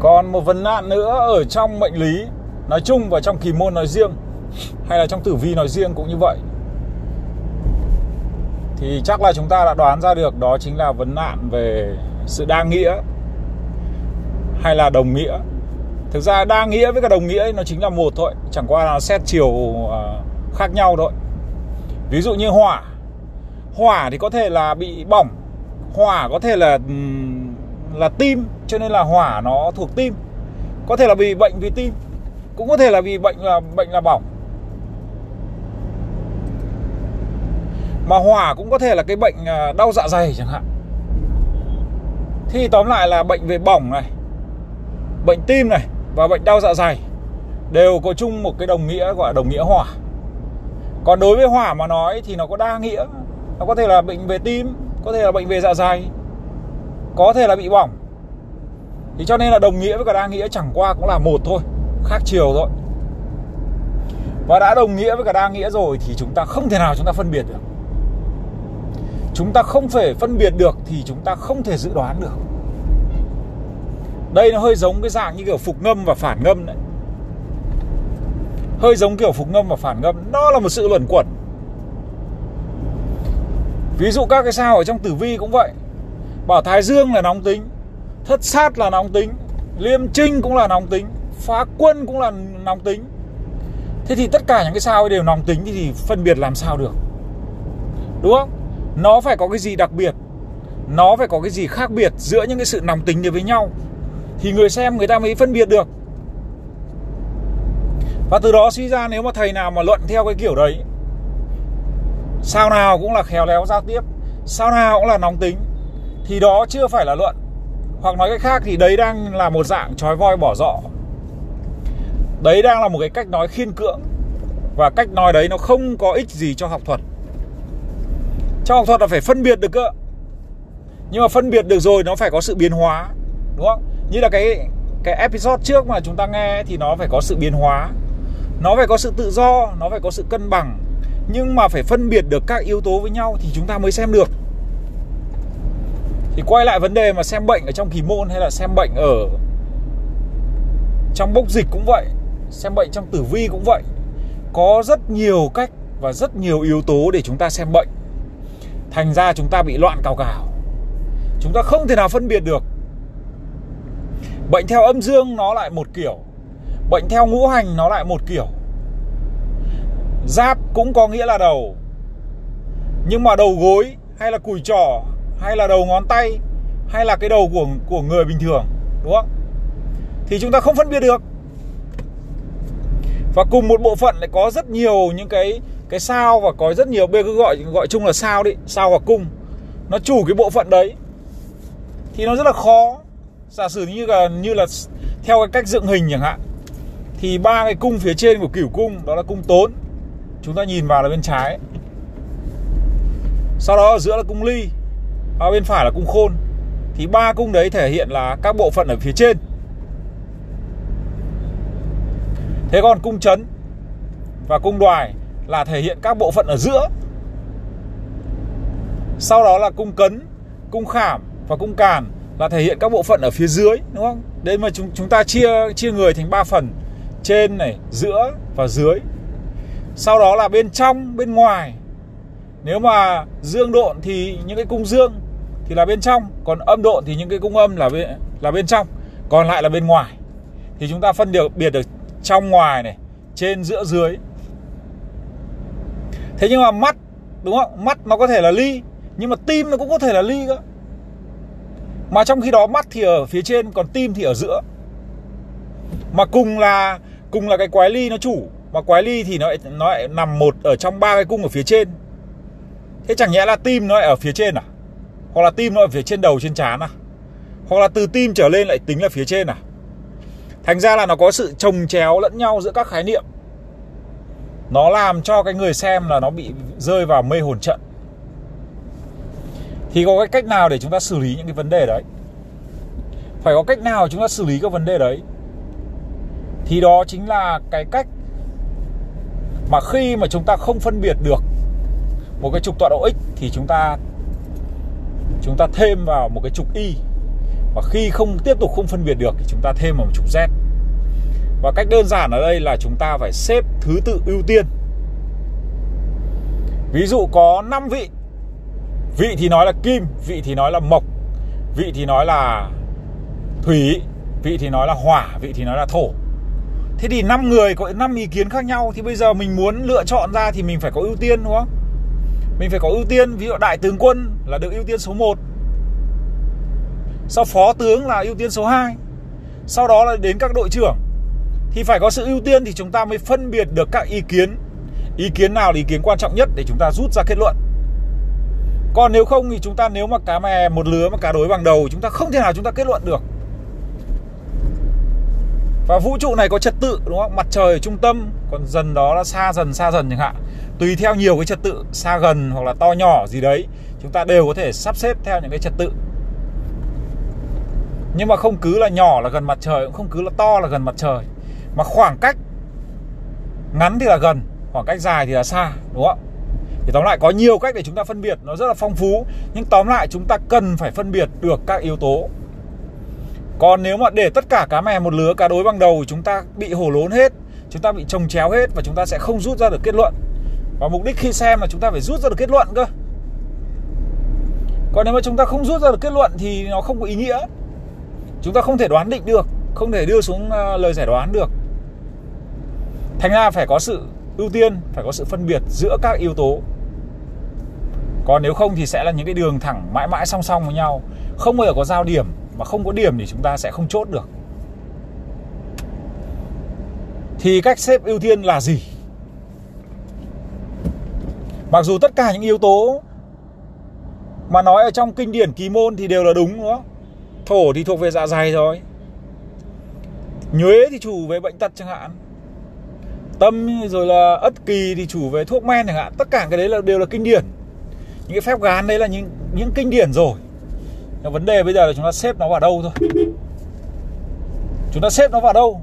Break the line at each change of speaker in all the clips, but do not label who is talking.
còn một vấn nạn nữa ở trong mệnh lý, nói chung và trong kỳ môn nói riêng, hay là trong tử vi nói riêng cũng như vậy. Thì chắc là chúng ta đã đoán ra được, đó chính là vấn nạn về sự đa nghĩa hay là đồng nghĩa. Thực ra đa nghĩa với cả đồng nghĩa nó chính là một thôi, chẳng qua là xét chiều à, khác nhau thôi. Ví dụ như hỏa. Hỏa thì có thể là bị bỏng, hỏa có thể là là tim, cho nên là hỏa nó thuộc tim. Có thể là vì bệnh vì tim, cũng có thể là vì bệnh là bệnh là bỏng. Mà hỏa cũng có thể là cái bệnh à, đau dạ dày chẳng hạn. Thì tóm lại là bệnh về bỏng này, bệnh tim này và bệnh đau dạ dày đều có chung một cái đồng nghĩa, gọi là đồng nghĩa hỏa. Còn đối với hỏa mà nói thì nó có đa nghĩa. Nó có thể là bệnh về tim, có thể là bệnh về dạ dày có thể là bị bỏng. Thì cho nên là đồng nghĩa với cả đa nghĩa chẳng qua cũng là một thôi, khác chiều thôi. Và đã đồng nghĩa với cả đa nghĩa rồi thì chúng ta không thể nào chúng ta phân biệt được. Chúng ta không thể phân biệt được thì chúng ta không thể dự đoán được. Đây nó hơi giống cái dạng như kiểu phục ngâm và phản ngâm đấy. Hơi giống kiểu phục ngâm và phản ngâm. Nó là một sự luẩn quẩn. Ví dụ các cái sao ở trong tử vi cũng vậy bảo thái dương là nóng tính, thất sát là nóng tính, liêm trinh cũng là nóng tính, phá quân cũng là nóng tính. Thế thì tất cả những cái sao đều nóng tính thì phân biệt làm sao được? Đúng không? Nó phải có cái gì đặc biệt, nó phải có cái gì khác biệt giữa những cái sự nóng tính đối với nhau, thì người xem người ta mới phân biệt được. Và từ đó suy ra nếu mà thầy nào mà luận theo cái kiểu đấy, sao nào cũng là khéo léo giao tiếp, sao nào cũng là nóng tính thì đó chưa phải là luận. Hoặc nói cách khác thì đấy đang là một dạng trói voi bỏ dọ. Đấy đang là một cái cách nói khiên cưỡng. Và cách nói đấy nó không có ích gì cho học thuật. Cho học thuật là phải phân biệt được cơ. Nhưng mà phân biệt được rồi nó phải có sự biến hóa, đúng không? Như là cái cái episode trước mà chúng ta nghe thì nó phải có sự biến hóa. Nó phải có sự tự do, nó phải có sự cân bằng. Nhưng mà phải phân biệt được các yếu tố với nhau thì chúng ta mới xem được thì quay lại vấn đề mà xem bệnh ở trong kỳ môn hay là xem bệnh ở trong bốc dịch cũng vậy, xem bệnh trong tử vi cũng vậy, có rất nhiều cách và rất nhiều yếu tố để chúng ta xem bệnh. Thành ra chúng ta bị loạn cào cào. Chúng ta không thể nào phân biệt được. Bệnh theo âm dương nó lại một kiểu, bệnh theo ngũ hành nó lại một kiểu. Giáp cũng có nghĩa là đầu, nhưng mà đầu gối hay là cùi trỏ hay là đầu ngón tay, hay là cái đầu của của người bình thường, đúng không? Thì chúng ta không phân biệt được. Và cùng một bộ phận lại có rất nhiều những cái cái sao và có rất nhiều bây cứ gọi gọi chung là sao đi, sao và cung. Nó chủ cái bộ phận đấy. Thì nó rất là khó. Giả sử như là như là theo cái cách dựng hình chẳng hạn, thì ba cái cung phía trên của cửu cung, đó là cung tốn. Chúng ta nhìn vào là bên trái. Sau đó ở giữa là cung ly ở bên phải là cung khôn. Thì ba cung đấy thể hiện là các bộ phận ở phía trên. Thế còn cung chấn và cung đoài là thể hiện các bộ phận ở giữa. Sau đó là cung cấn, cung khảm và cung càn là thể hiện các bộ phận ở phía dưới, đúng không? Đây mà chúng chúng ta chia chia người thành ba phần, trên này, giữa và dưới. Sau đó là bên trong, bên ngoài. Nếu mà dương độn thì những cái cung dương thì là bên trong còn âm độn thì những cái cung âm là bên là bên trong còn lại là bên ngoài. Thì chúng ta phân được biệt được trong ngoài này trên giữa dưới. Thế nhưng mà mắt đúng không? Mắt nó có thể là ly nhưng mà tim nó cũng có thể là ly cơ. Mà trong khi đó mắt thì ở phía trên còn tim thì ở giữa. Mà cùng là cùng là cái quái ly nó chủ mà quái ly thì nó lại, nó lại nằm một ở trong ba cái cung ở phía trên. Thế chẳng nhẽ là tim nó lại ở phía trên à? Hoặc là tim nó ở phía trên đầu, trên trán à? Hoặc là từ tim trở lên lại tính là phía trên à? Thành ra là nó có sự trồng chéo lẫn nhau giữa các khái niệm. Nó làm cho cái người xem là nó bị rơi vào mê hồn trận. Thì có cái cách nào để chúng ta xử lý những cái vấn đề đấy? Phải có cách nào chúng ta xử lý các vấn đề đấy? Thì đó chính là cái cách mà khi mà chúng ta không phân biệt được một cái trục tọa độ x thì chúng ta chúng ta thêm vào một cái trục y và khi không tiếp tục không phân biệt được thì chúng ta thêm vào một trục Z. Và cách đơn giản ở đây là chúng ta phải xếp thứ tự ưu tiên. Ví dụ có 5 vị. Vị thì nói là kim, vị thì nói là mộc, vị thì nói là thủy, vị thì nói là hỏa, vị thì nói là thổ. Thế thì 5 người có 5 ý kiến khác nhau thì bây giờ mình muốn lựa chọn ra thì mình phải có ưu tiên, đúng không? Mình phải có ưu tiên, ví dụ đại tướng quân là được ưu tiên số 1 sau phó tướng là ưu tiên số 2 sau đó là đến các đội trưởng. Thì phải có sự ưu tiên thì chúng ta mới phân biệt được các ý kiến. Ý kiến nào là ý kiến quan trọng nhất để chúng ta rút ra kết luận. Còn nếu không thì chúng ta nếu mà cá mè một lứa mà cá đối bằng đầu chúng ta không thể nào chúng ta kết luận được. Và vũ trụ này có trật tự, đúng không? Mặt trời ở trung tâm, còn dần đó là xa dần xa dần chẳng hạn tùy theo nhiều cái trật tự, xa gần hoặc là to nhỏ gì đấy, chúng ta đều có thể sắp xếp theo những cái trật tự. Nhưng mà không cứ là nhỏ là gần mặt trời, cũng không cứ là to là gần mặt trời, mà khoảng cách ngắn thì là gần, khoảng cách dài thì là xa, đúng không? Thì tóm lại có nhiều cách để chúng ta phân biệt, nó rất là phong phú, nhưng tóm lại chúng ta cần phải phân biệt được các yếu tố. Còn nếu mà để tất cả cá mè một lứa, cá đối bằng đầu, chúng ta bị hổ lốn hết, chúng ta bị trồng chéo hết và chúng ta sẽ không rút ra được kết luận và mục đích khi xem là chúng ta phải rút ra được kết luận cơ. Còn nếu mà chúng ta không rút ra được kết luận thì nó không có ý nghĩa. Chúng ta không thể đoán định được, không thể đưa xuống à, lời giải đoán được. Thành ra phải có sự ưu tiên, phải có sự phân biệt giữa các yếu tố. Còn nếu không thì sẽ là những cái đường thẳng mãi mãi song song với nhau. Không bao giờ có giao điểm mà không có điểm thì chúng ta sẽ không chốt được. Thì cách xếp ưu tiên là gì? Mặc dù tất cả những yếu tố mà nói ở trong kinh điển kỳ môn thì đều là đúng đúng không? Thổ thì thuộc về dạ dày rồi. Nhuế thì chủ về bệnh tật chẳng hạn. Tâm rồi là ất kỳ thì chủ về thuốc men chẳng hạn. Tất cả cái đấy là đều là kinh điển. Những cái phép gán đấy là những những kinh điển rồi. Nhưng vấn đề bây giờ là chúng ta xếp nó vào đâu thôi. Chúng ta xếp nó vào đâu?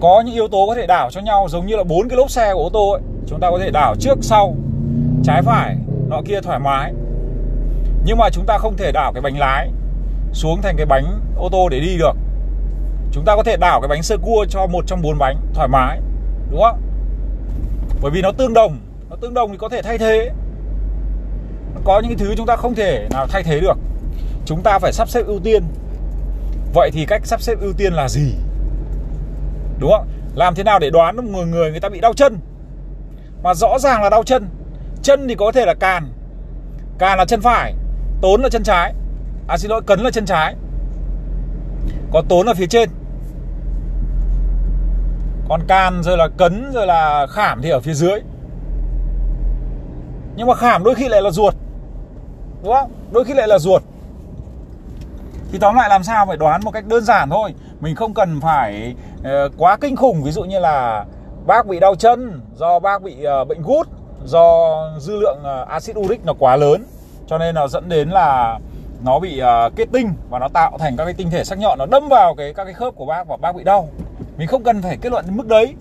Có những yếu tố có thể đảo cho nhau giống như là bốn cái lốp xe của ô tô ấy chúng ta có thể đảo trước sau, trái phải, nọ kia thoải mái. Nhưng mà chúng ta không thể đảo cái bánh lái xuống thành cái bánh ô tô để đi được. Chúng ta có thể đảo cái bánh sơ cua cho một trong bốn bánh thoải mái, đúng không? Bởi vì nó tương đồng, nó tương đồng thì có thể thay thế. Có những thứ chúng ta không thể nào thay thế được. Chúng ta phải sắp xếp ưu tiên. Vậy thì cách sắp xếp ưu tiên là gì? Đúng không? Làm thế nào để đoán một người người người ta bị đau chân? Mà rõ ràng là đau chân. Chân thì có thể là càn. Càn là chân phải tốn là chân trái. À xin lỗi cấn là chân trái. Có tốn ở phía trên. Còn can rồi là cấn rồi là khảm thì ở phía dưới. Nhưng mà khảm đôi khi lại là ruột. Đúng không? Đôi khi lại là ruột. Thì tóm lại làm sao? Phải đoán một cách đơn giản thôi. Mình không cần phải uh, quá kinh khủng. Ví dụ như là bác bị đau chân do bác bị uh, bệnh gút do dư lượng uh, axit uric nó quá lớn cho nên nó dẫn đến là nó bị uh, kết tinh và nó tạo thành các cái tinh thể sắc nhọn nó đâm vào cái các cái khớp của bác và bác bị đau. Mình không cần phải kết luận đến mức đấy.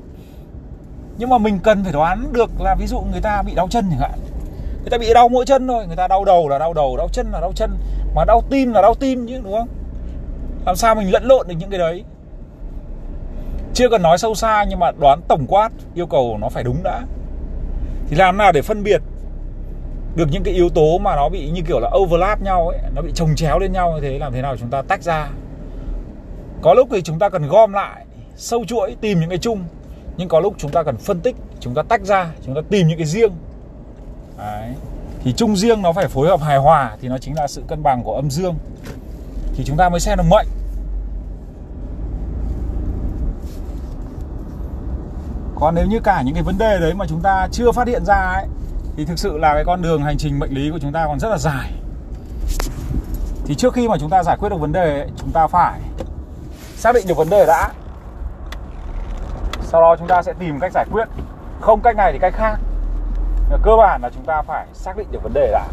Nhưng mà mình cần phải đoán được là ví dụ người ta bị đau chân chẳng hạn. Người ta bị đau mỗi chân thôi người ta đau đầu là đau đầu đau chân là đau chân mà đau tim là đau tim chứ đúng không? Làm sao mình lẫn lộn được những cái đấy? Chưa cần nói sâu xa, nhưng mà đoán tổng quát, yêu cầu nó phải đúng đã. Thì làm nào để phân biệt được những cái yếu tố mà nó bị như kiểu là overlap nhau ấy, nó bị chồng chéo lên nhau như thế, làm thế nào chúng ta tách ra? Có lúc thì chúng ta cần gom lại, sâu chuỗi, tìm những cái chung. Nhưng có lúc chúng ta cần phân tích, chúng ta tách ra, chúng ta tìm những cái riêng. Đấy. thì chung riêng nó phải phối hợp hài hòa, thì nó chính là sự cân bằng của âm dương. Thì chúng ta mới xem được mệnh. Còn nếu như cả những cái vấn đề đấy mà chúng ta chưa phát hiện ra ấy thì thực sự là cái con đường hành trình mệnh lý của chúng ta còn rất là dài. Thì trước khi mà chúng ta giải quyết được vấn đề ấy, chúng ta phải xác định được vấn đề đã. Sau đó chúng ta sẽ tìm cách giải quyết. Không cách này thì cách khác. Cơ bản là chúng ta phải xác định được vấn đề đã.